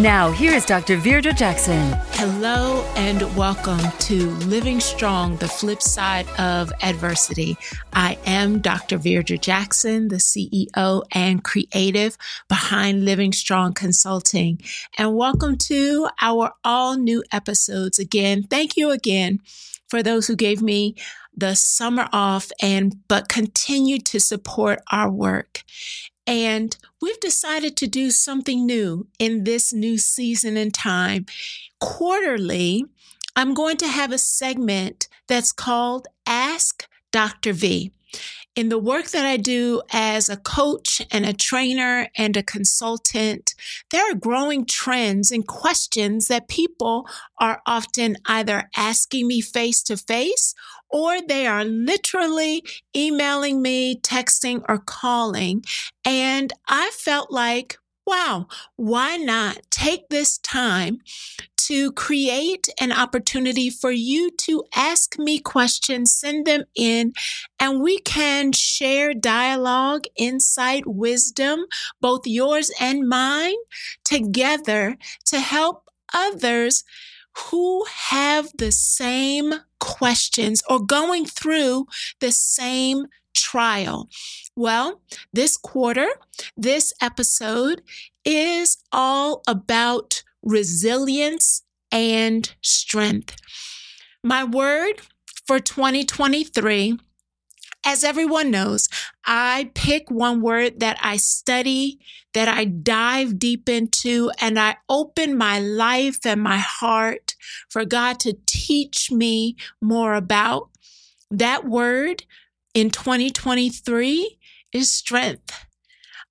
Now, here is Dr. Virdra Jackson. Hello and welcome to Living Strong, the flip side of adversity. I am Dr. Virdra Jackson, the CEO and creative behind Living Strong Consulting. And welcome to our all new episodes. Again, thank you again for those who gave me the summer off and but continue to support our work. And we've decided to do something new in this new season and time. Quarterly, I'm going to have a segment that's called Ask Dr. V. In the work that I do as a coach and a trainer and a consultant, there are growing trends and questions that people are often either asking me face to face or they are literally emailing me, texting, or calling. And I felt like, wow, why not take this time to create an opportunity for you to ask me questions, send them in, and we can share dialogue, insight, wisdom, both yours and mine, together to help others who have the same questions or going through the same trial. Well, this quarter, this episode is all about resilience and strength. My word for 2023 as everyone knows, I pick one word that I study, that I dive deep into, and I open my life and my heart for God to teach me more about. That word in 2023 is strength.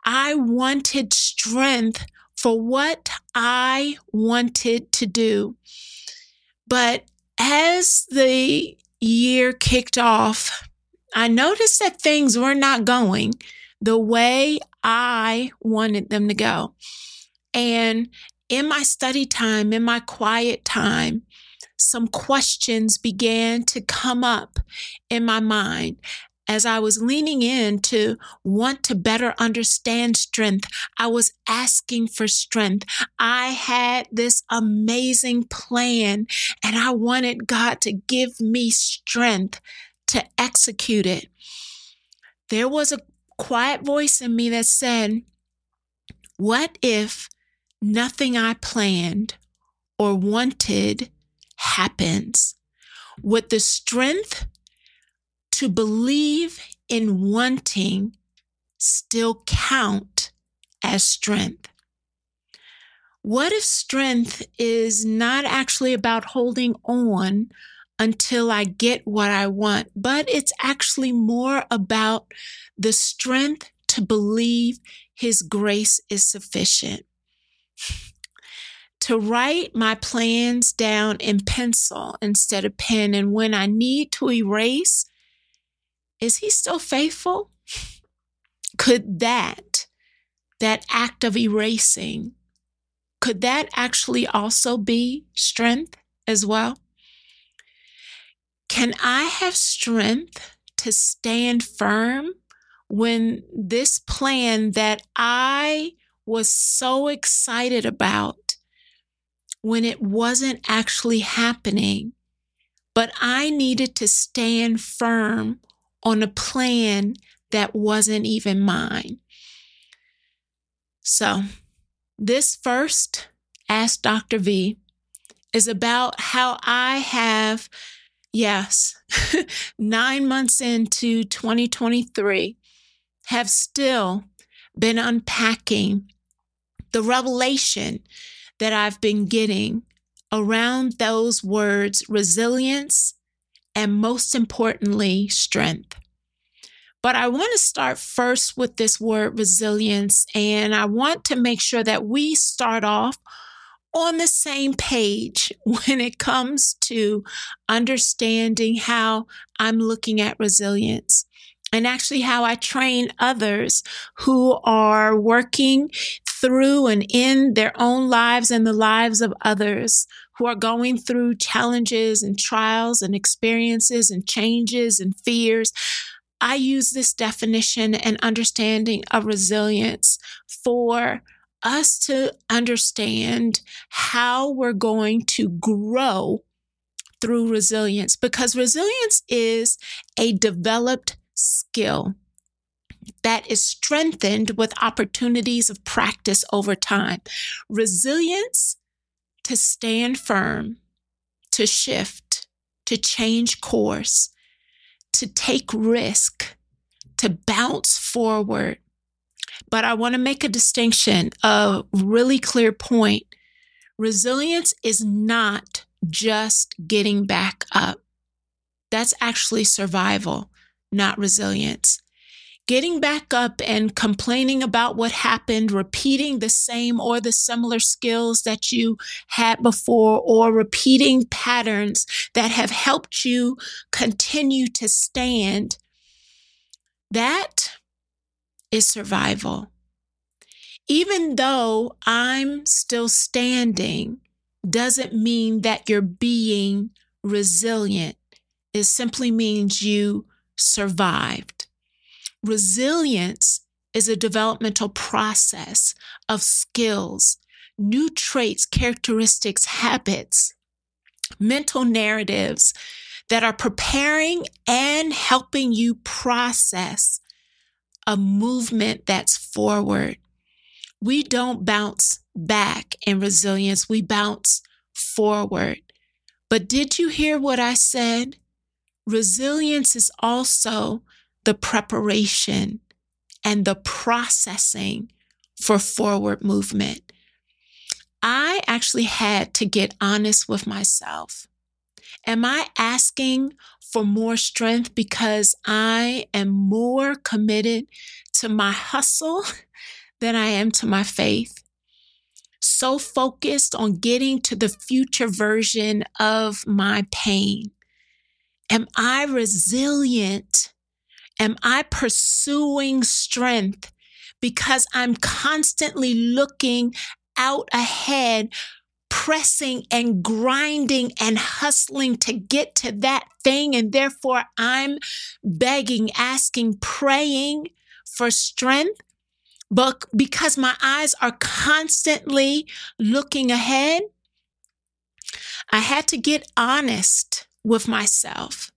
I wanted strength for what I wanted to do. But as the year kicked off, I noticed that things were not going the way I wanted them to go. And in my study time, in my quiet time, some questions began to come up in my mind as I was leaning in to want to better understand strength, I was asking for strength. I had this amazing plan and I wanted God to give me strength to execute it. There was a quiet voice in me that said, What if nothing I planned or wanted happens? Would the strength to believe in wanting still count as strength? What if strength is not actually about holding on until I get what I want, but it's actually more about the strength to believe His grace is sufficient. to write my plans down in pencil instead of pen, and when I need to erase, is He still faithful? Could that, that act of erasing, could that actually also be strength as well? Can I have strength to stand firm when this plan that I was so excited about, when it wasn't actually happening, but I needed to stand firm on a plan that wasn't even mine? So, this first Ask Dr. V is about how I have yes, nine months into 2023, have still been unpacking the revelation that I've been getting around those words resilience and most importantly, strength. But I want to start first with this word resilience, and I want to make sure that we start off on the same page when it comes to understanding how I'm looking at resilience and actually how I train others who are working through and in their own lives and the lives of others who are going through challenges and trials and experiences and changes and fears. I use this definition and understanding of resilience for us to understand how we're going to grow through resilience because resilience is a developed skill that is strengthened with opportunities of practice over time. Resilience to stand firm, to shift, to change course, to take risk, to bounce forward. But I want to make a distinction, a really clear point. Resilience is not just getting back up. That's actually survival, not resilience getting back up and complaining about what happened, repeating the same or the similar skills that you had before, or repeating patterns that have helped you continue to stand, that is survival. Even though I'm still standing, doesn't mean that you're being resilient. It simply means you survived. Resilience is a developmental process of skills, new traits, characteristics, habits, mental narratives that are preparing and helping you process a movement that's forward. We don't bounce back in resilience, we bounce forward. But did you hear what I said? Resilience is also the preparation and the processing for forward movement. I actually had to get honest with myself. Am I asking for more strength because I am more committed to my hustle than I am to my faith? So focused on getting to the future version of my pain. Am I resilient Am I pursuing strength because I'm constantly looking out ahead, pressing and grinding and hustling to get to that thing? And therefore, I'm begging, asking, praying for strength. But because my eyes are constantly looking ahead, I had to get honest with myself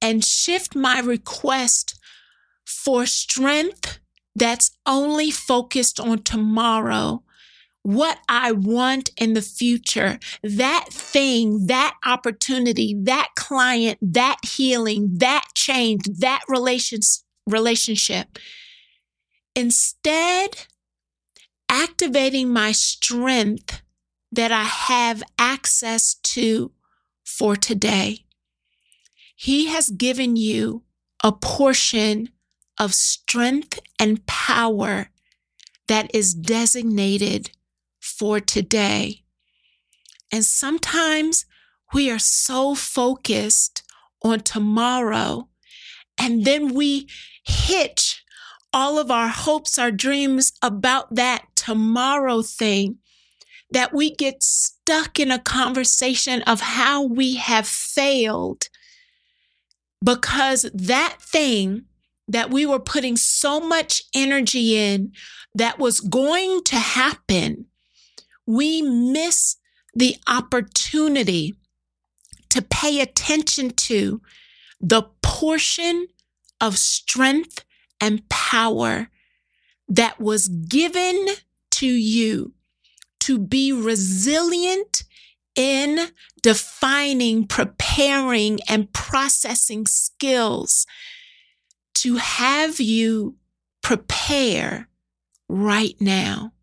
and shift my request for strength that's only focused on tomorrow, what I want in the future, that thing, that opportunity, that client, that healing, that change, that relationship. Instead, activating my strength that I have access to for today. He has given you a portion of strength and power that is designated for today. And sometimes we are so focused on tomorrow, and then we hitch all of our hopes, our dreams about that tomorrow thing that we get stuck in a conversation of how we have failed because that thing that we were putting so much energy in that was going to happen, we miss the opportunity to pay attention to the portion of strength and power that was given to you to be resilient in defining, preparing, and processing skills to have you prepare right now.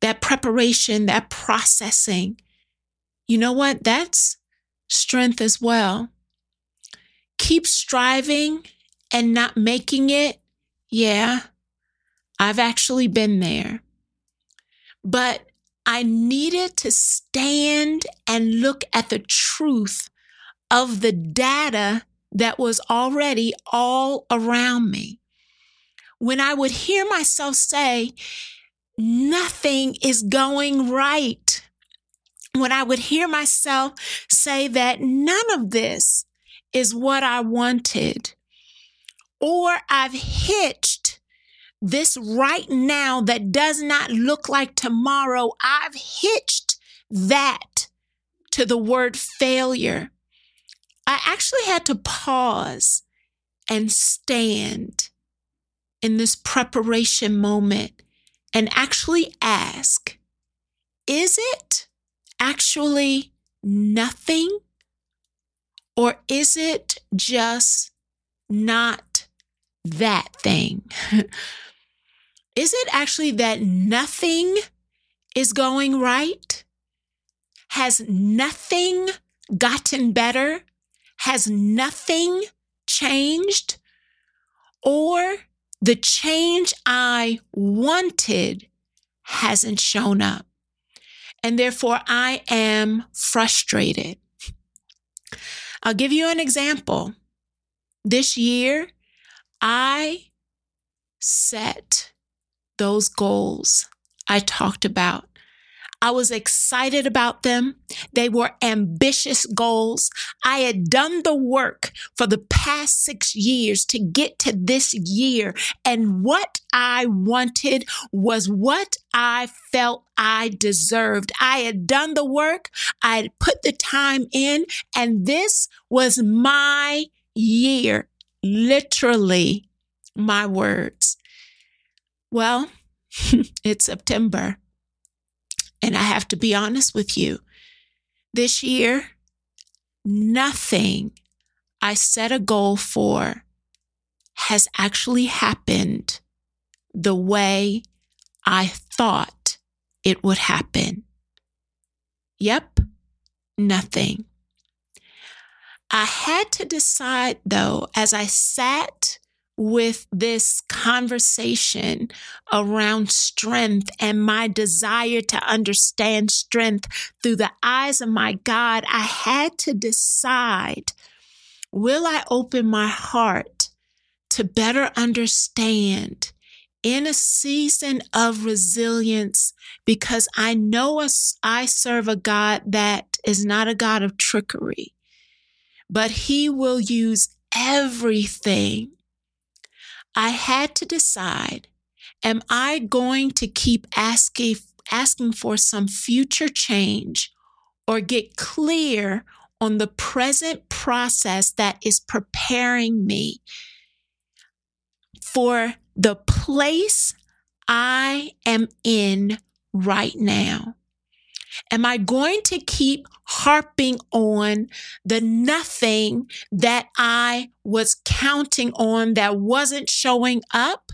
That preparation, that processing, you know what? That's strength as well. Keep striving and not making it. Yeah, I've actually been there. But I needed to stand and look at the truth of the data that was already all around me. When I would hear myself say, nothing is going right. When I would hear myself say that none of this is what I wanted, or I've hitched this right now that does not look like tomorrow, I've hitched that to the word failure. I actually had to pause and stand in this preparation moment and actually ask, is it actually nothing? Or is it just not that thing? is it actually that nothing is going right? Has nothing gotten better? Has nothing changed? Or the change I wanted hasn't shown up. And therefore, I am frustrated. I'll give you an example. This year, I set those goals I talked about I was excited about them. They were ambitious goals. I had done the work for the past six years to get to this year. And what I wanted was what I felt I deserved. I had done the work. I had put the time in and this was my year. Literally my words. Well, it's September. And I have to be honest with you. This year, nothing I set a goal for has actually happened the way I thought it would happen. Yep, nothing. I had to decide though, as I sat with this conversation around strength and my desire to understand strength through the eyes of my God, I had to decide will I open my heart to better understand in a season of resilience? Because I know I serve a God that is not a God of trickery, but He will use everything I had to decide am I going to keep asking, asking for some future change or get clear on the present process that is preparing me for the place I am in right now? Am I going to keep harping on the nothing that I was counting on that wasn't showing up?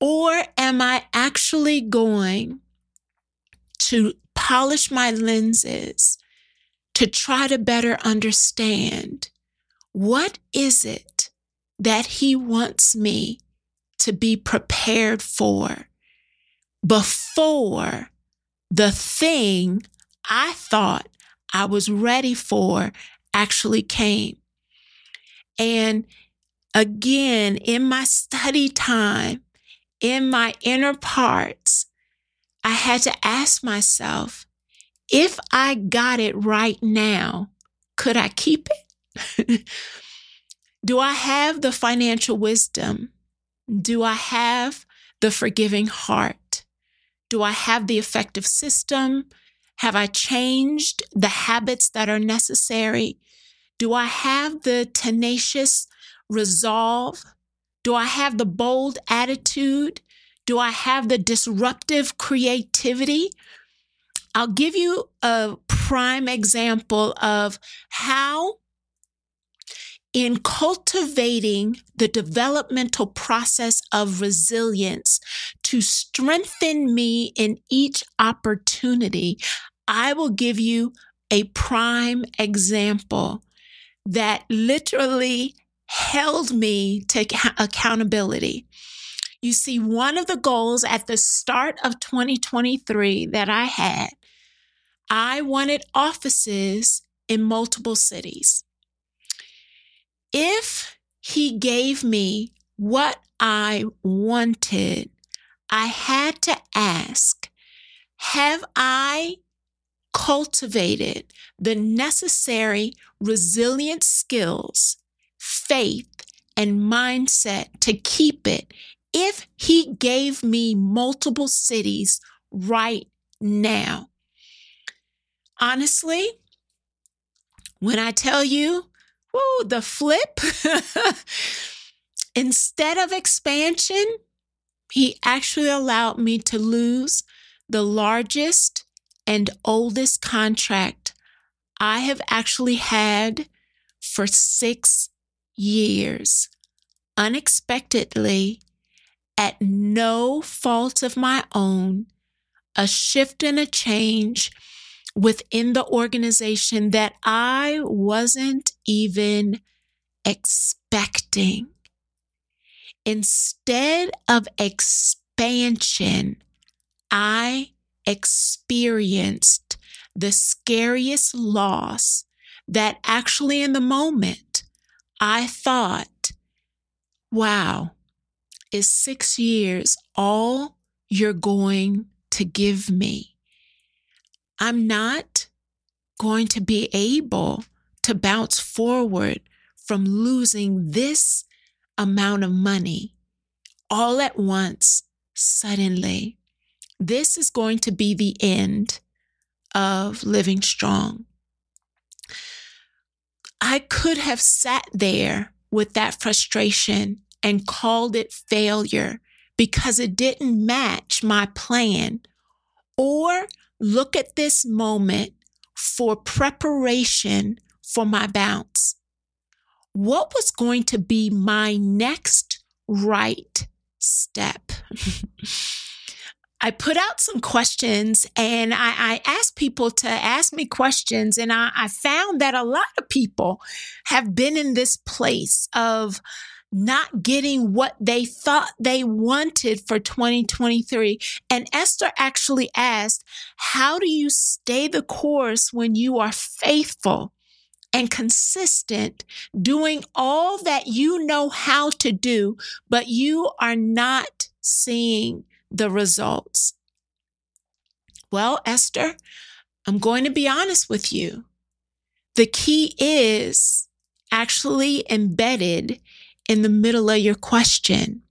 Or am I actually going to polish my lenses to try to better understand what is it that he wants me to be prepared for before the thing I thought I was ready for actually came. And again, in my study time, in my inner parts, I had to ask myself if I got it right now, could I keep it? Do I have the financial wisdom? Do I have the forgiving heart? Do I have the effective system? Have I changed the habits that are necessary? Do I have the tenacious resolve? Do I have the bold attitude? Do I have the disruptive creativity? I'll give you a prime example of how in cultivating the developmental process of resilience to strengthen me in each opportunity, I will give you a prime example that literally held me to accountability. You see, one of the goals at the start of 2023 that I had, I wanted offices in multiple cities if he gave me what I wanted, I had to ask, have I cultivated the necessary resilient skills, faith, and mindset to keep it if he gave me multiple cities right now? Honestly, when I tell you, whoo, the flip, instead of expansion, he actually allowed me to lose the largest and oldest contract I have actually had for six years, unexpectedly, at no fault of my own, a shift and a change within the organization that I wasn't even expecting. Instead of expansion, I experienced the scariest loss that actually in the moment I thought, wow, is six years all you're going to give me? I'm not going to be able to bounce forward from losing this amount of money all at once, suddenly. This is going to be the end of living strong. I could have sat there with that frustration and called it failure because it didn't match my plan, or look at this moment for preparation for my bounce. What was going to be my next right step? I put out some questions and I, I, asked people to ask me questions. And I, I found that a lot of people have been in this place of not getting what they thought they wanted for 2023. And Esther actually asked, How do you stay the course when you are faithful? and consistent doing all that you know how to do, but you are not seeing the results? Well, Esther, I'm going to be honest with you. The key is actually embedded in the middle of your question.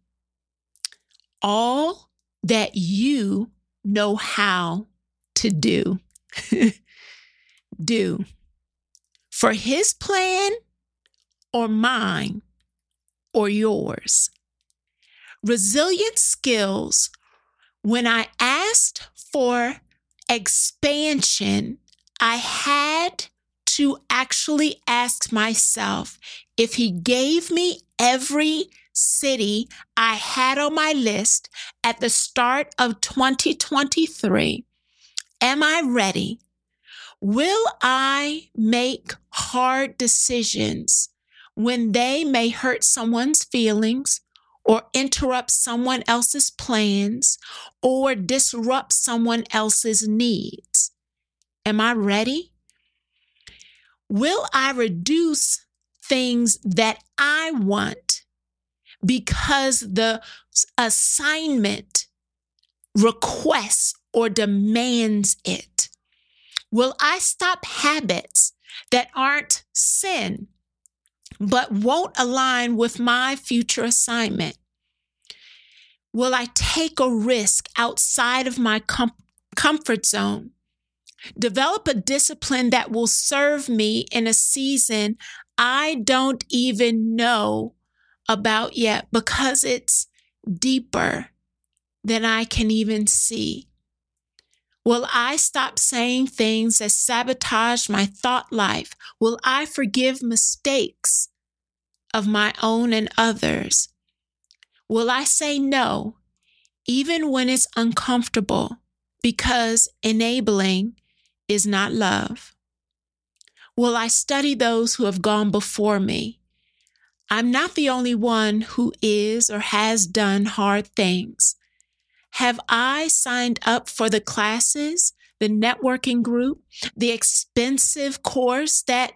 All that you know how to do. do. For his plan or mine or yours. Resilient skills when I asked for expansion, I had to actually ask myself if he gave me every city I had on my list at the start of 2023, am I ready? Will I make hard decisions when they may hurt someone's feelings or interrupt someone else's plans or disrupt someone else's needs. Am I ready? Will I reduce things that I want because the assignment requests or demands it? Will I stop habits that aren't sin but won't align with my future assignment? Will I take a risk outside of my com- comfort zone? Develop a discipline that will serve me in a season I don't even know about yet because it's deeper than I can even see. Will I stop saying things that sabotage my thought life? Will I forgive mistakes of my own and others? Will I say no, even when it's uncomfortable, because enabling is not love? Will I study those who have gone before me? I'm not the only one who is or has done hard things. Have I signed up for the classes, the networking group, the expensive course that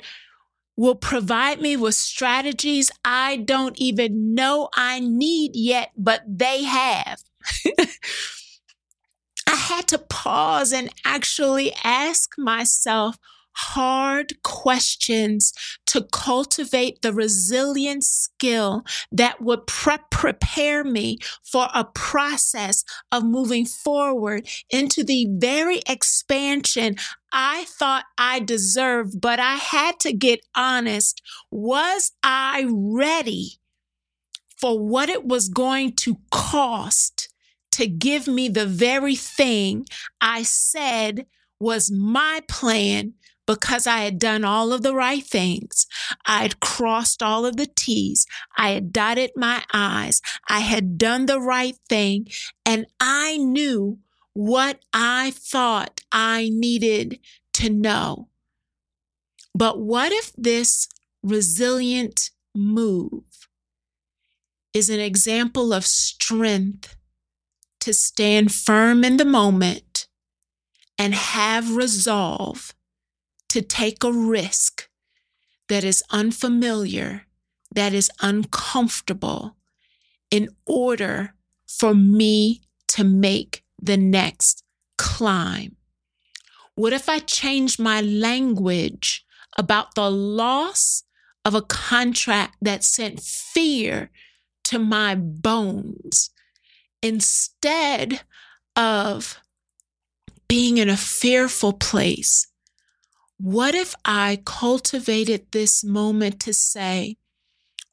will provide me with strategies I don't even know I need yet, but they have. I had to pause and actually ask myself hard questions to cultivate the resilient skill that would pre- prepare me for a process of moving forward into the very expansion I thought I deserved, but I had to get honest. Was I ready for what it was going to cost to give me the very thing I said was my plan because I had done all of the right things. I had crossed all of the T's. I had dotted my I's. I had done the right thing. And I knew what I thought I needed to know. But what if this resilient move is an example of strength to stand firm in the moment and have resolve to take a risk that is unfamiliar, that is uncomfortable, in order for me to make the next climb? What if I change my language about the loss of a contract that sent fear to my bones instead of being in a fearful place? What if I cultivated this moment to say,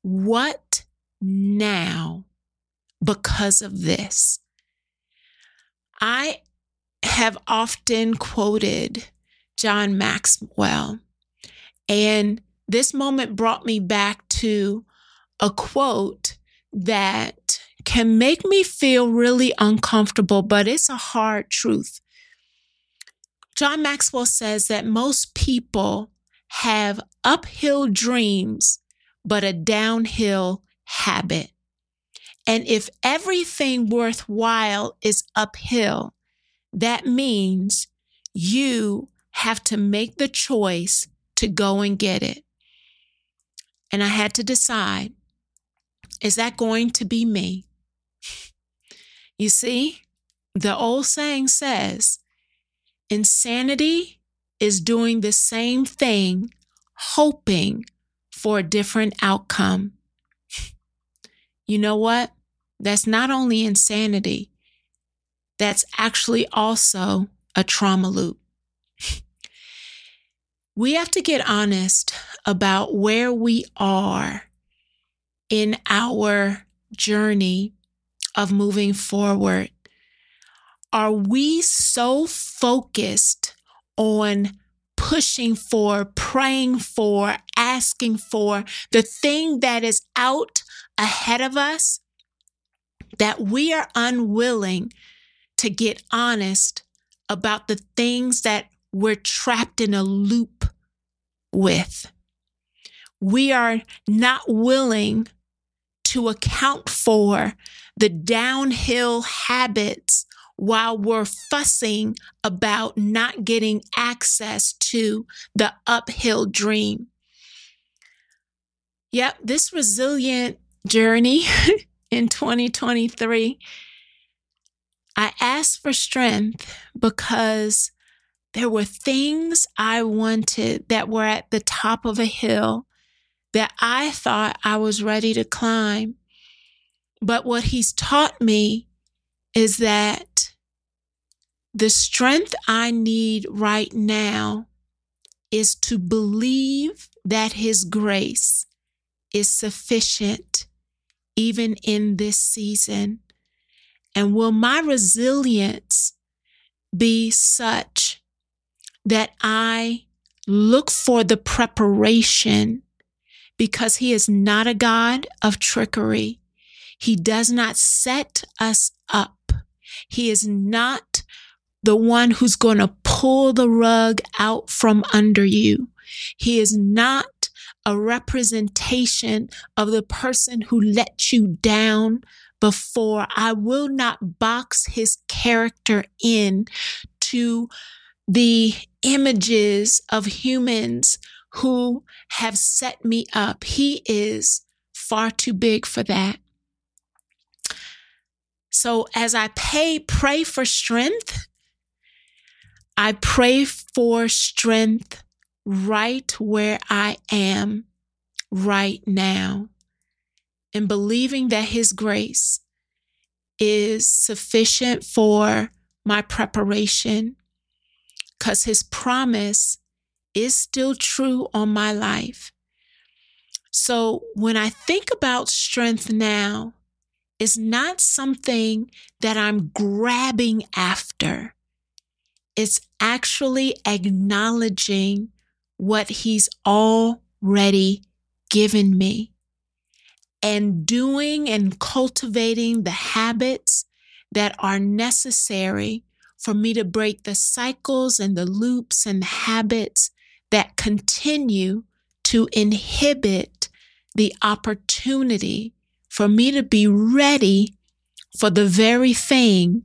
What now because of this? I have often quoted John Maxwell, and this moment brought me back to a quote that can make me feel really uncomfortable, but it's a hard truth. John Maxwell says that most people have uphill dreams, but a downhill habit. And if everything worthwhile is uphill, that means you have to make the choice to go and get it. And I had to decide is that going to be me? You see, the old saying says, insanity is doing the same thing, hoping for a different outcome. You know what? That's not only insanity, that's actually also a trauma loop. we have to get honest about where we are in our journey of moving forward. Are we so focused on pushing for, praying for, asking for the thing that is out ahead of us that we are unwilling to get honest about the things that we're trapped in a loop with. We are not willing to account for the downhill habits while we're fussing about not getting access to the uphill dream. Yep, this resilient journey in 2023 I asked for strength because there were things I wanted that were at the top of a hill that I thought I was ready to climb. But what he's taught me is that the strength I need right now is to believe that his grace is sufficient even in this season. And will my resilience be such that I look for the preparation because He is not a God of trickery. He does not set us up. He is not the one who's going to pull the rug out from under you. He is not a representation of the person who let you down before. I will not box his character in to the images of humans who have set me up. He is far too big for that. So as I pay, pray for strength, I pray for strength right where I am right now and believing that His grace is sufficient for my preparation because His promise is still true on my life. So when I think about strength now, it's not something that I'm grabbing after. It's actually acknowledging what He's already given me and doing and cultivating the habits that are necessary for me to break the cycles and the loops and habits that continue to inhibit the opportunity for me to be ready for the very thing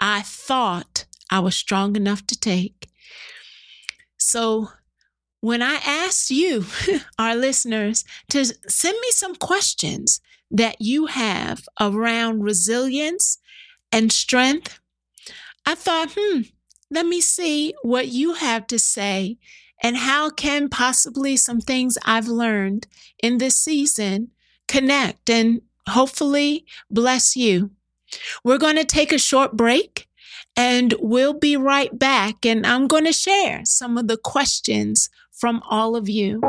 I thought I was strong enough to take. So, when I asked you, our listeners, to send me some questions that you have around resilience and strength, I thought, hmm, let me see what you have to say and how can possibly some things I've learned in this season connect and hopefully bless you. We're going to take a short break and we'll be right back. And I'm going to share some of the questions from all of you.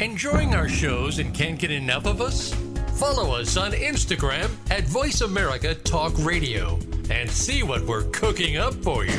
Enjoying our shows and can't get enough of us? Follow us on Instagram at Voice America Talk Radio and see what we're cooking up for you.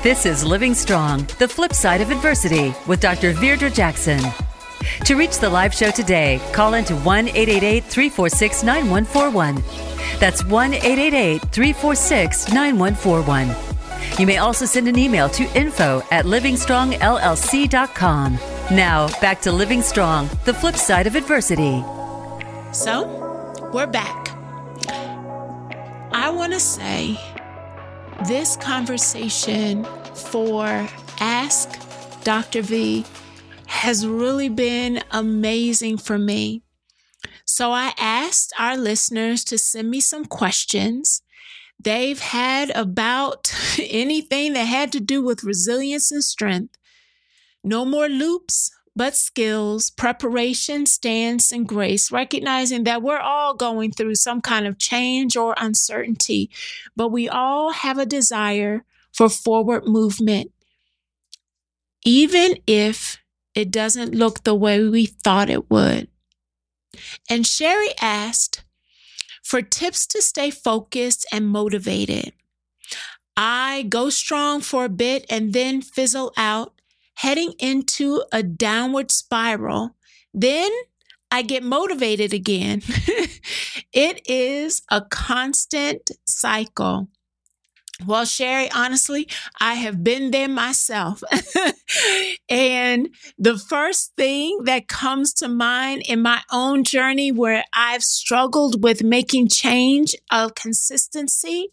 This is Living Strong, the flip side of adversity with Dr. Virdra Jackson. To reach the live show today, call into 1 888 346 9141. That's 1 888 346 9141. You may also send an email to info at livingstrongllc.com. Now, back to Living Strong, the flip side of adversity. So, we're back. I want to say this conversation for Ask Dr. V has really been amazing for me. So I asked our listeners to send me some questions they've had about anything that had to do with resilience and strength. No more loops, but skills, preparation, stance, and grace, recognizing that we're all going through some kind of change or uncertainty, but we all have a desire for forward movement, even if it doesn't look the way we thought it would. And Sherry asked for tips to stay focused and motivated. I go strong for a bit and then fizzle out heading into a downward spiral, then I get motivated again. it is a constant cycle. Well, Sherry, honestly, I have been there myself. and the first thing that comes to mind in my own journey where I've struggled with making change of consistency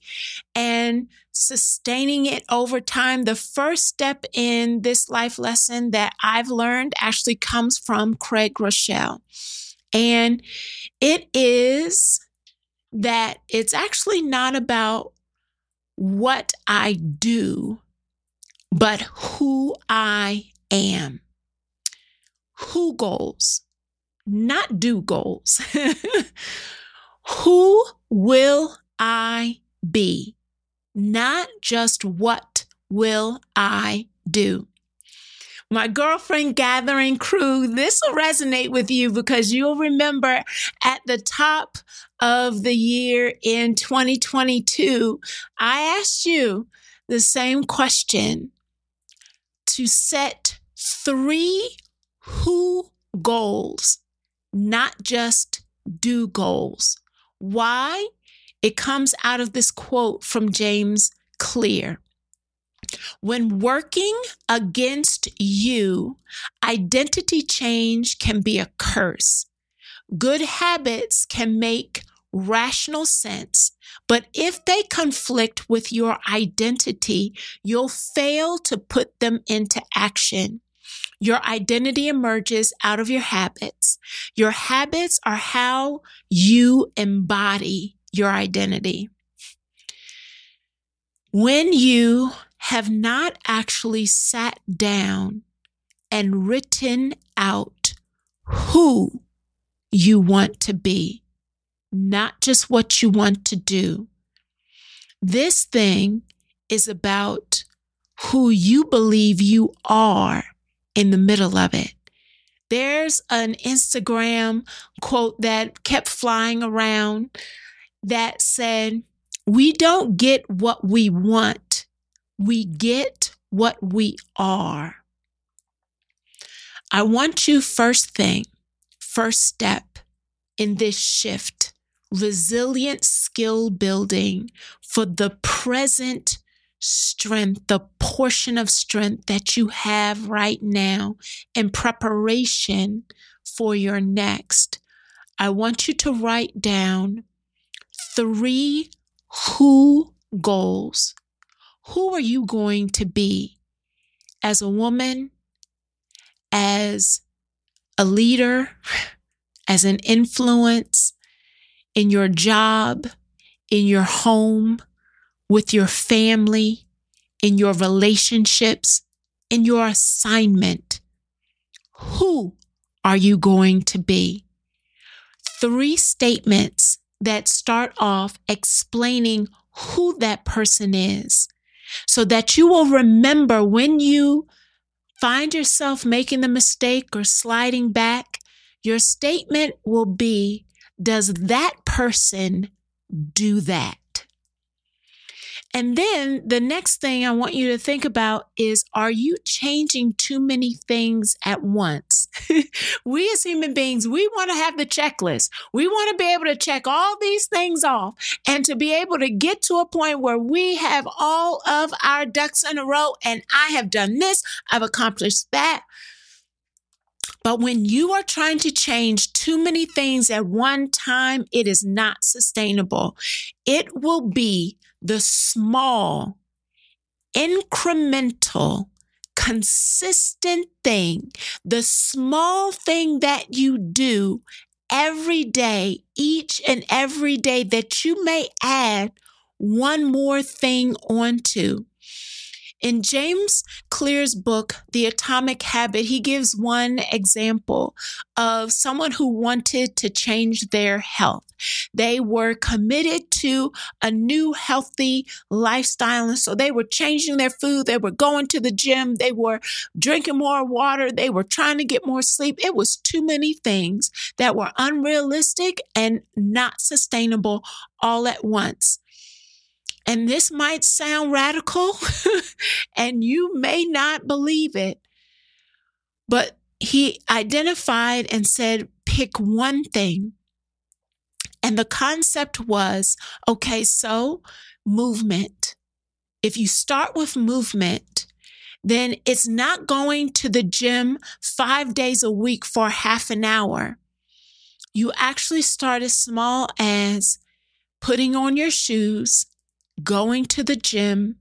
and sustaining it over time, the first step in this life lesson that I've learned actually comes from Craig Groeschel. And it is that it's actually not about what I do, but who I am. Who goals, not do goals. who will I be? Not just what will I do. my girlfriend gathering crew, this will resonate with you because you'll remember at the top of the year in 2022, I asked you the same question to set three who goals, not just do goals. Why? It comes out of this quote from James Clear. When working against you, identity change can be a curse. Good habits can make rational sense, but if they conflict with your identity, you'll fail to put them into action. Your identity emerges out of your habits. Your habits are how you embody your identity. When you have not actually sat down and written out who you want to be, not just what you want to do. This thing is about who you believe you are in the middle of it. There's an Instagram quote that kept flying around that said, We don't get what we want, we get what we are. I want you, first thing, first step in this shift, resilient skill building for the present strength, the portion of strength that you have right now in preparation for your next. I want you to write down three who goals. Who are you going to be as a woman, as a leader, as an influence in your job, in your home, with your family, in your relationships, in your assignment. Who are you going to be? Three statements that start off explaining who that person is so that you will remember when you find yourself making the mistake or sliding back, your statement will be, does that person do that? And then the next thing I want you to think about is are you changing too many things at once? we as human beings, we want to have the checklist. We want to be able to check all these things off and to be able to get to a point where we have all of our ducks in a row and I have done this, I've accomplished that. But when you are trying to change too many things at one time, it is not sustainable. It will be the small, incremental, consistent thing, the small thing that you do every day, each and every day that you may add one more thing onto. In James Clear's book, The Atomic Habit, he gives one example of someone who wanted to change their health. They were committed to a new healthy lifestyle. And so they were changing their food. They were going to the gym. They were drinking more water. They were trying to get more sleep. It was too many things that were unrealistic and not sustainable all at once. And this might sound radical and you may not believe it, but he identified and said, pick one thing. And the concept was okay, so movement. If you start with movement, then it's not going to the gym five days a week for half an hour. You actually start as small as putting on your shoes, going to the gym,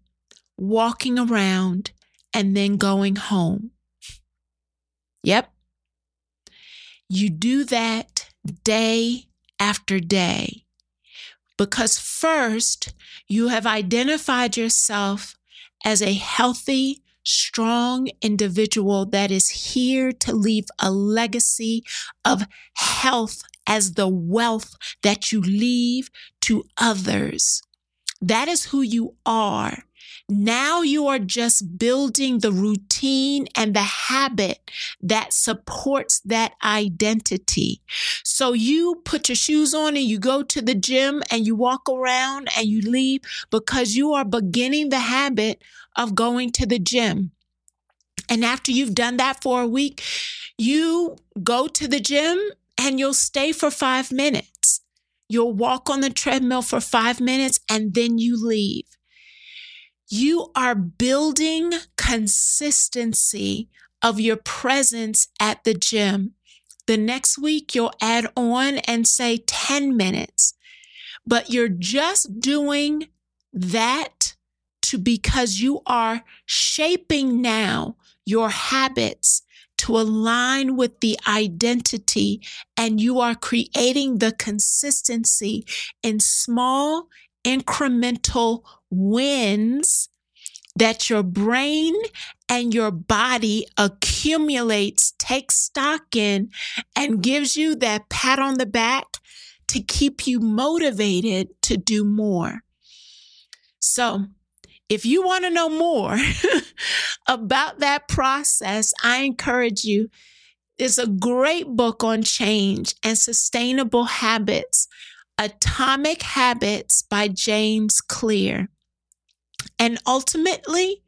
walking around, and then going home. Yep. You do that day after day because first you have identified yourself as a healthy, strong individual that is here to leave a legacy of health as the wealth that you leave to others. That is who you are. Now you are just building the routine and the habit that supports that identity. So you put your shoes on and you go to the gym and you walk around and you leave because you are beginning the habit of going to the gym. And after you've done that for a week, you go to the gym and you'll stay for five minutes. You'll walk on the treadmill for five minutes and then you leave you are building consistency of your presence at the gym. The next week, you'll add on and say 10 minutes, but you're just doing that to because you are shaping now your habits to align with the identity and you are creating the consistency in small incremental wins that your brain and your body accumulates, takes stock in, and gives you that pat on the back to keep you motivated to do more. So, if you want to know more about that process, I encourage you. It's a great book on change and sustainable habits Atomic Habits by James Clear. And ultimately,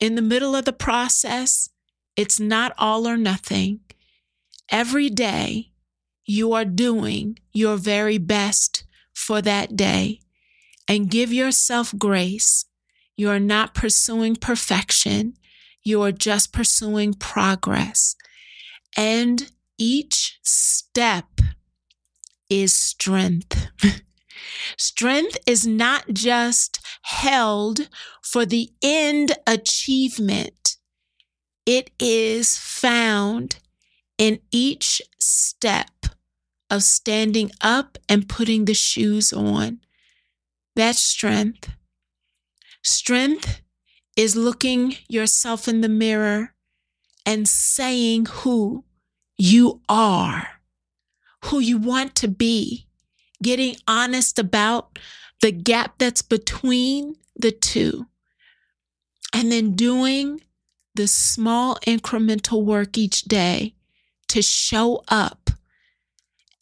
in the middle of the process, it's not all or nothing. Every day, you are doing your very best for that day and give yourself grace. You are not pursuing perfection, you are just pursuing progress. And each step is strength. strength is not just held for the end achievement, it is found in each step of standing up and putting the shoes on. That's strength. Strength is looking yourself in the mirror and saying who you are who you want to be, getting honest about the gap that's between the two, and then doing the small incremental work each day to show up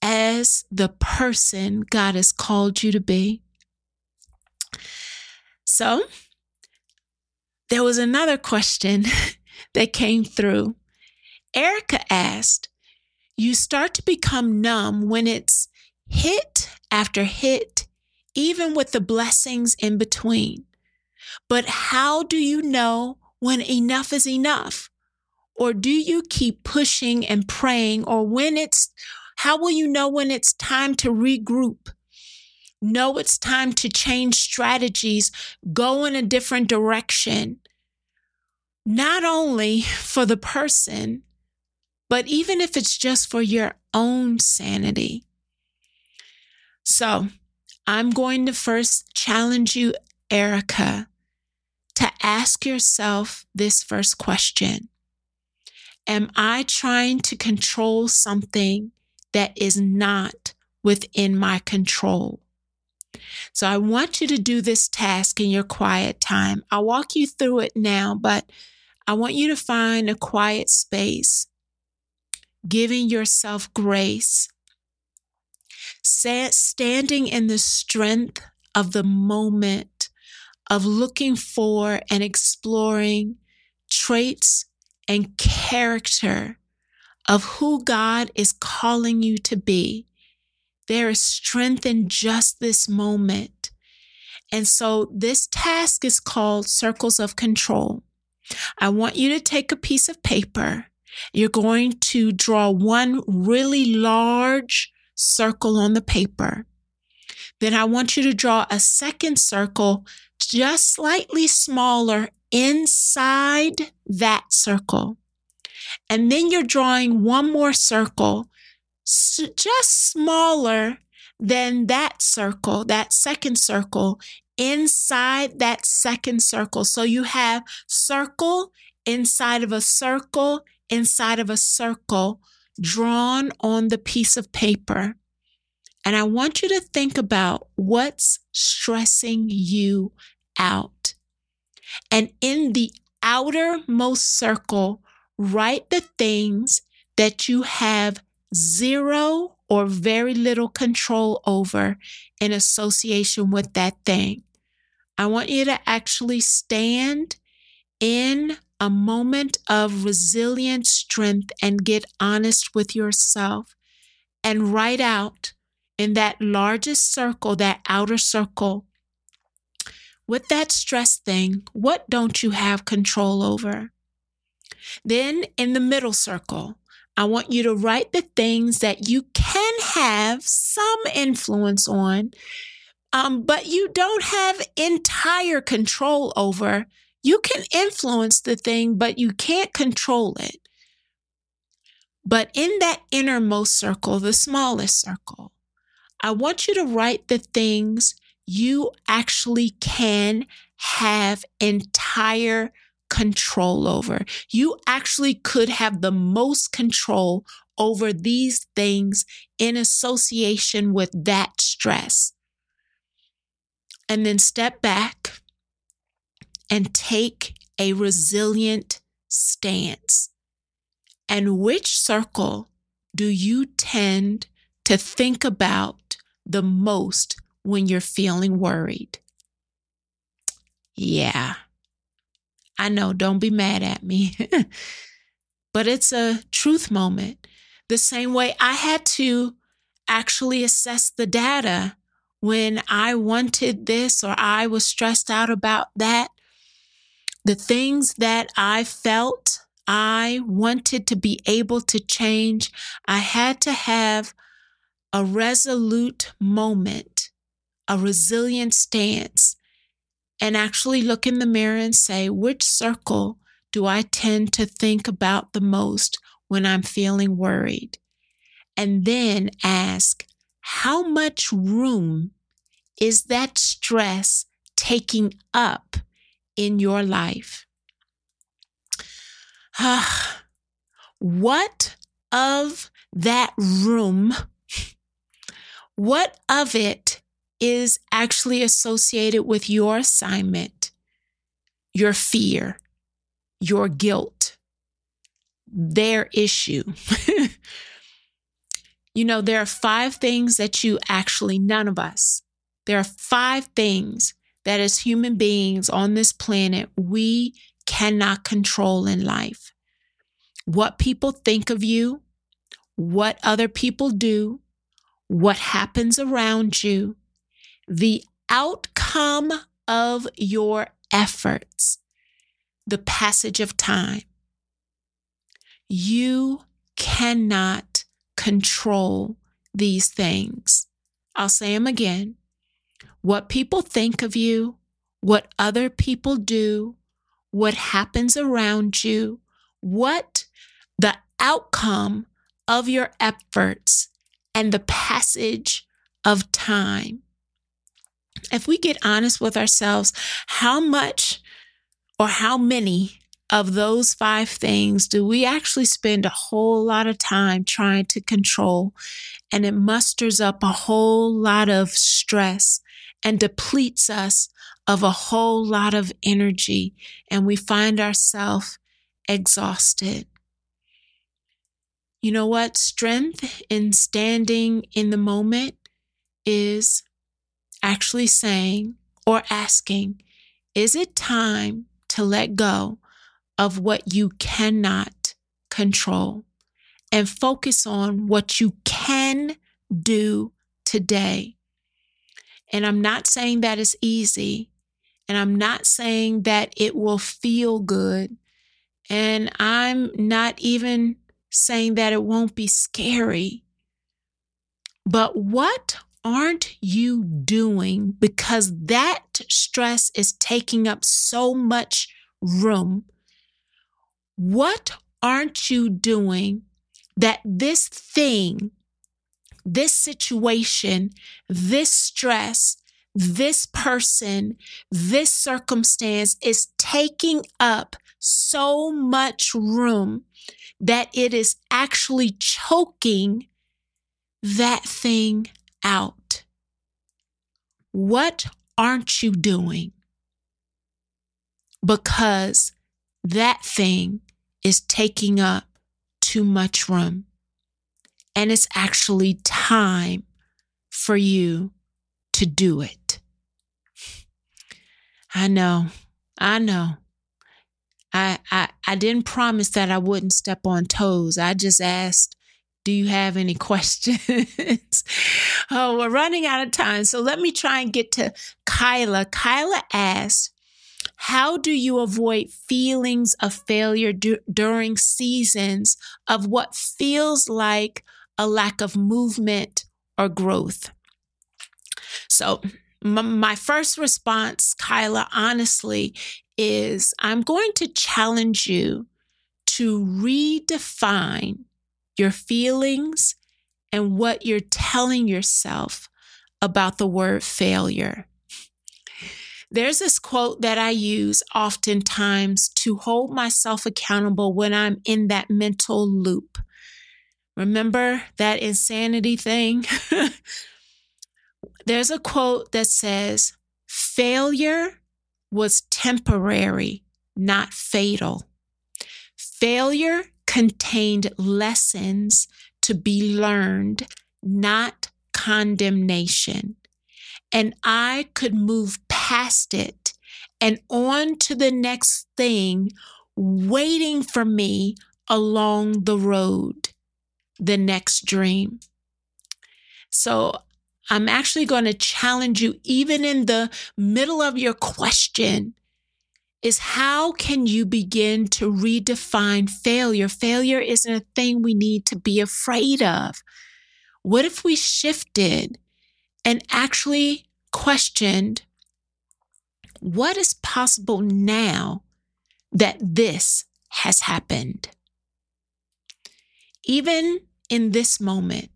as the person God has called you to be. So, there was another question that came through. Erica asked, you start to become numb when it's hit after hit, even with the blessings in between. But how do you know when enough is enough? Or do you keep pushing and praying? Or when it's, how will you know when it's time to regroup? Know it's time to change strategies, go in a different direction, not only for the person, but even if it's just for your own sanity. So I'm going to first challenge you, Erica, to ask yourself this first question Am I trying to control something that is not within my control? So I want you to do this task in your quiet time. I'll walk you through it now, but I want you to find a quiet space giving yourself grace, standing in the strength of the moment of looking for and exploring traits and character of who God is calling you to be. There is strength in just this moment. And so this task is called Circles of Control. I want you to take a piece of paper you're going to draw one really large circle on the paper. Then I want you to draw a second circle just slightly smaller inside that circle. And then you're drawing one more circle just smaller than that circle, that second circle inside that second circle. So you have circle inside of a circle inside of a circle drawn on the piece of paper. And I want you to think about what's stressing you out. And in the outermost circle, write the things that you have zero or very little control over in association with that thing. I want you to actually stand in a moment of resilient strength and get honest with yourself and write out in that largest circle, that outer circle, with that stress thing, what don't you have control over? Then in the middle circle, I want you to write the things that you can have some influence on, um, but you don't have entire control over. You can influence the thing, but you can't control it. But in that innermost circle, the smallest circle, I want you to write the things you actually can have entire control over. You actually could have the most control over these things in association with that stress. And then step back and take a resilient stance. And which circle do you tend to think about the most when you're feeling worried? Yeah, I know, don't be mad at me, but it's a truth moment. The same way I had to actually assess the data when I wanted this or I was stressed out about that. The things that I felt I wanted to be able to change, I had to have a resolute moment, a resilient stance, and actually look in the mirror and say, which circle do I tend to think about the most when I'm feeling worried? And then ask, how much room is that stress taking up in your life? what of that room, what of it is actually associated with your assignment, your fear, your guilt, their issue? you know, there are five things that you actually, none of us, there are five things that as human beings on this planet, we cannot control in life. What people think of you, what other people do, what happens around you, the outcome of your efforts, the passage of time. You cannot control these things. I'll say them again. What people think of you, what other people do, what happens around you, what the outcome of your efforts and the passage of time. If we get honest with ourselves, how much or how many of those five things do we actually spend a whole lot of time trying to control? And it musters up a whole lot of stress and depletes us of a whole lot of energy and we find ourselves exhausted. You know what? Strength in standing in the moment is actually saying or asking, is it time to let go of what you cannot control and focus on what you can do today? And I'm not saying that is easy. And I'm not saying that it will feel good. And I'm not even saying that it won't be scary. But what aren't you doing because that stress is taking up so much room? What aren't you doing that this thing, this situation, this stress this person, this circumstance is taking up so much room that it is actually choking that thing out what aren't you doing? Because that thing is taking up too much room. And it's actually time for you to do it. I know, I know. I, I I didn't promise that I wouldn't step on toes. I just asked, do you have any questions? oh, we're running out of time. So let me try and get to Kyla. Kyla asks, how do you avoid feelings of failure du- during seasons of what feels like a lack of movement or growth? So, m- my first response, Kyla, honestly, is I'm going to challenge you to redefine your feelings and what you're telling yourself about the word failure. There's this quote that I use oftentimes to hold myself accountable when I'm in that mental loop. Remember that insanity thing? There's a quote that says, Failure was temporary, not fatal. Failure contained lessons to be learned, not condemnation. And I could move past it and on to the next thing waiting for me along the road, the next dream. So I'm actually going to challenge you, even in the middle of your question, is how can you begin to redefine failure? Failure isn't a thing we need to be afraid of. What if we shifted and actually questioned what is possible now that this has happened? Even in this moment,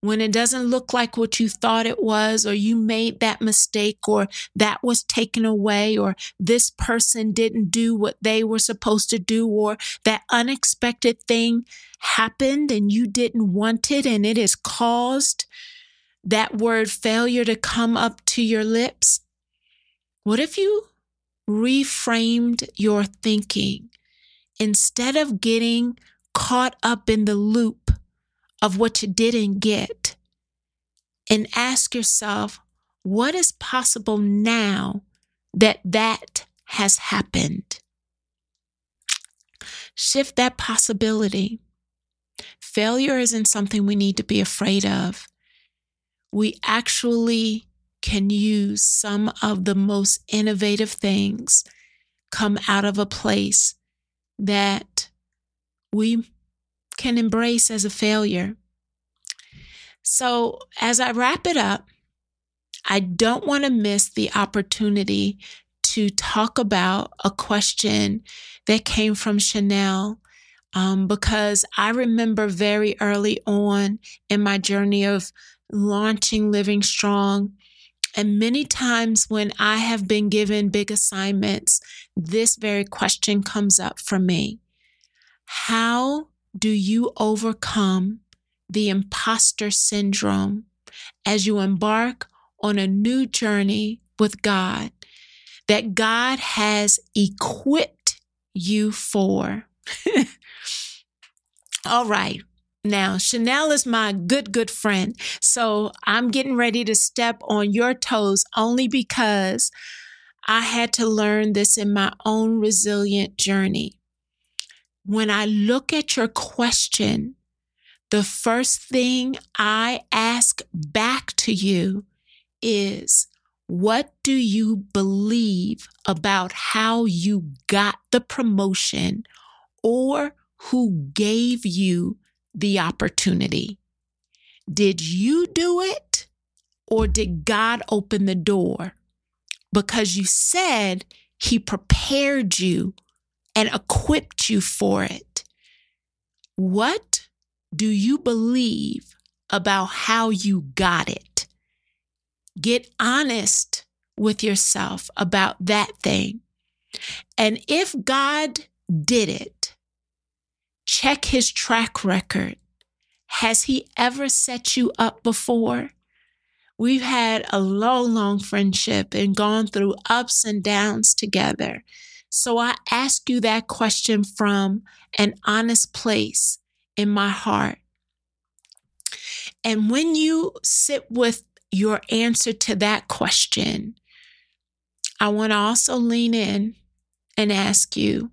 when it doesn't look like what you thought it was, or you made that mistake, or that was taken away, or this person didn't do what they were supposed to do, or that unexpected thing happened and you didn't want it, and it has caused that word failure to come up to your lips. What if you reframed your thinking instead of getting caught up in the loop of what you didn't get and ask yourself, what is possible now that that has happened? Shift that possibility. Failure isn't something we need to be afraid of. We actually can use some of the most innovative things come out of a place that we can embrace as a failure. So, as I wrap it up, I don't want to miss the opportunity to talk about a question that came from Chanel. Um, because I remember very early on in my journey of launching Living Strong, and many times when I have been given big assignments, this very question comes up for me How do you overcome the imposter syndrome as you embark on a new journey with God that God has equipped you for? All right. Now, Chanel is my good, good friend. So I'm getting ready to step on your toes only because I had to learn this in my own resilient journey when I look at your question, the first thing I ask back to you is, what do you believe about how you got the promotion or who gave you the opportunity? Did you do it or did God open the door? Because you said he prepared you and equipped you for it. What do you believe about how you got it? Get honest with yourself about that thing. And if God did it, check his track record. Has he ever set you up before? We've had a long, long friendship and gone through ups and downs together. So I ask you that question from an honest place in my heart. And when you sit with your answer to that question, I want to also lean in and ask you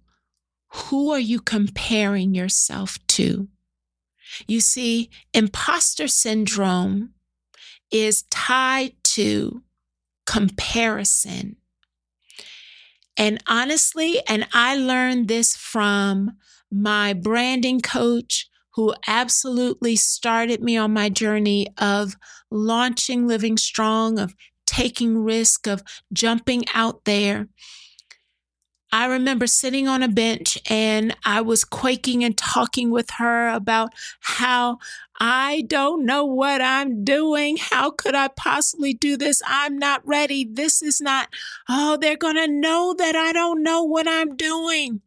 who are you comparing yourself to? You see, imposter syndrome is tied to comparison. And honestly, and I learned this from my branding coach who absolutely started me on my journey of launching Living Strong, of taking risk, of jumping out there. I remember sitting on a bench and I was quaking and talking with her about how I don't know what I'm doing. How could I possibly do this? I'm not ready. This is not, oh, they're going to know that I don't know what I'm doing.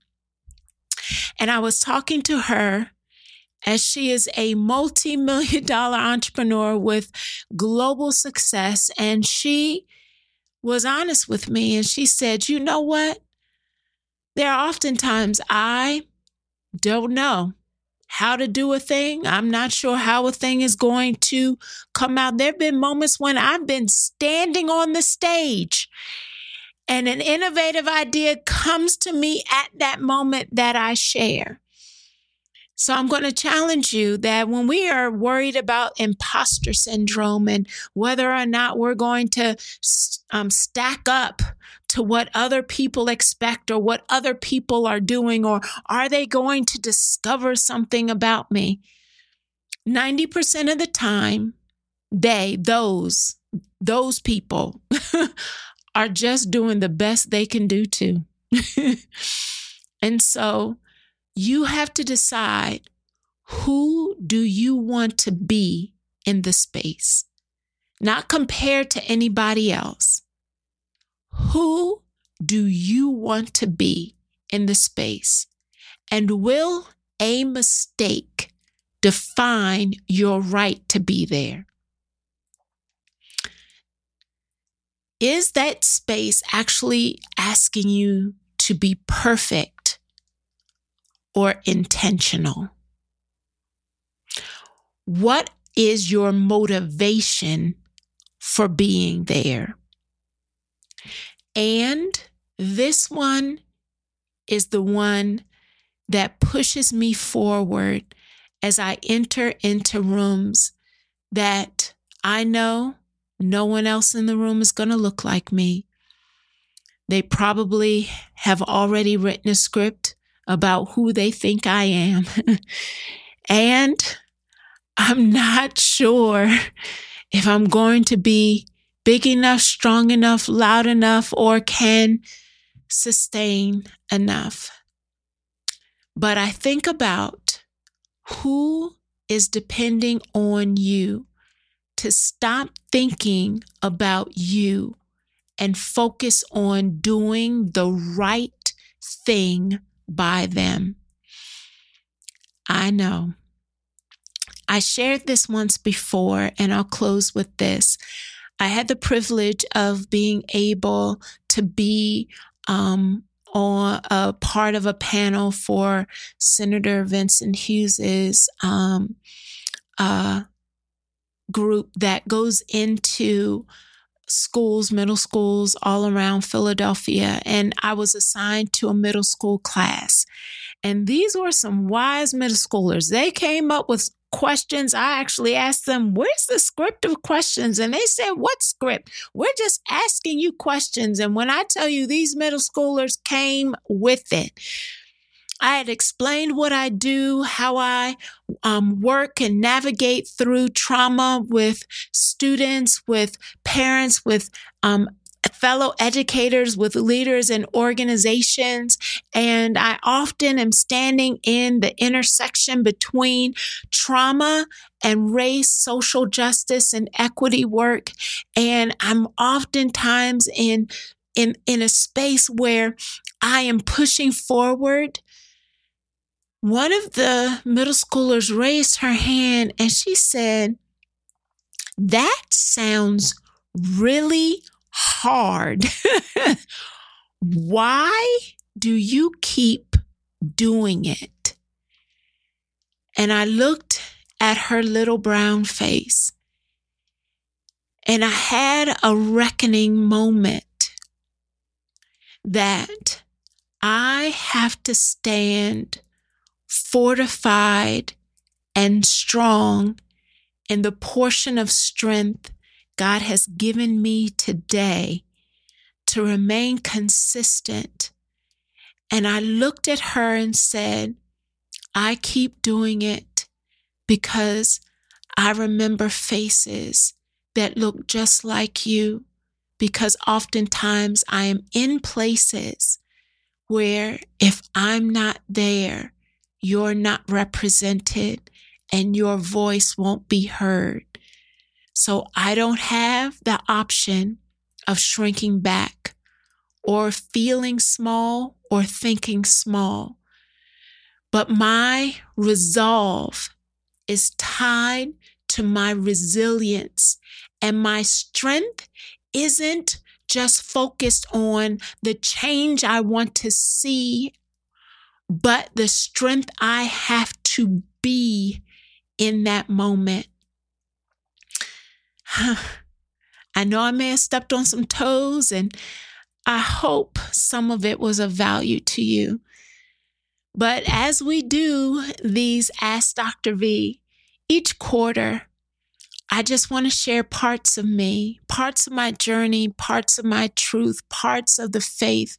And I was talking to her as she is a multi million dollar entrepreneur with global success. And she was honest with me and she said, You know what? There are oftentimes I don't know how to do a thing. I'm not sure how a thing is going to come out. There have been moments when I've been standing on the stage and an innovative idea comes to me at that moment that I share. So I'm going to challenge you that when we are worried about imposter syndrome and whether or not we're going to um, stack up to what other people expect or what other people are doing, or are they going to discover something about me? 90% of the time, they, those, those people are just doing the best they can do too. and so you have to decide who do you want to be in the space, not compared to anybody else. Who do you want to be in the space? And will a mistake define your right to be there? Is that space actually asking you to be perfect? or intentional? What is your motivation for being there? And this one is the one that pushes me forward as I enter into rooms that I know no one else in the room is going to look like me. They probably have already written a script about who they think I am. and I'm not sure if I'm going to be big enough, strong enough, loud enough, or can sustain enough. But I think about who is depending on you to stop thinking about you and focus on doing the right thing by them. I know. I shared this once before, and I'll close with this. I had the privilege of being able to be um, on a part of a panel for Senator Vincent Hughes's um, uh, group that goes into schools, middle schools all around Philadelphia, and I was assigned to a middle school class. And these were some wise middle schoolers. They came up with questions. I actually asked them, Where's the script of questions? And they said, What script? We're just asking you questions. And when I tell you these middle schoolers came with it, I had explained what I do, how I um, work and navigate through trauma with students, with parents, with um, fellow educators, with leaders and organizations. And I often am standing in the intersection between trauma and race, social justice, and equity work. And I'm oftentimes in in, in a space where I am pushing forward one of the middle schoolers raised her hand and she said, That sounds really hard. Why do you keep doing it? And I looked at her little brown face and I had a reckoning moment that I have to stand fortified and strong in the portion of strength God has given me today to remain consistent. And I looked at her and said, I keep doing it because I remember faces that look just like you. Because oftentimes I am in places where if I'm not there, you're not represented and your voice won't be heard. So I don't have the option of shrinking back or feeling small or thinking small. But my resolve is tied to my resilience and my strength isn't just focused on the change I want to see, but the strength I have to be in that moment. I know I may have stepped on some toes, and I hope some of it was of value to you. But as we do these Ask Dr. V each quarter, I just want to share parts of me, parts of my journey, parts of my truth, parts of the faith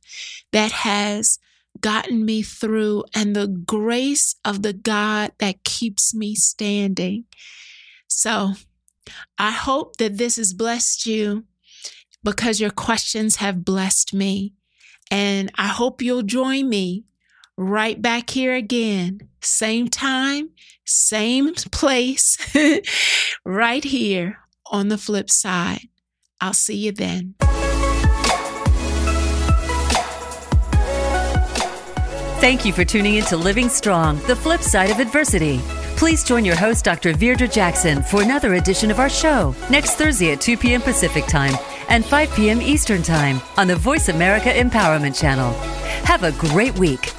that has gotten me through, and the grace of the God that keeps me standing. So I hope that this has blessed you because your questions have blessed me. And I hope you'll join me right back here again, same time, same place, right here on the flip side. I'll see you then. Thank you for tuning in to Living Strong, the flip side of adversity. Please join your host, Dr. Virdra Jackson, for another edition of our show next Thursday at 2 p.m. Pacific Time and 5 p.m. Eastern Time on the Voice America Empowerment Channel. Have a great week.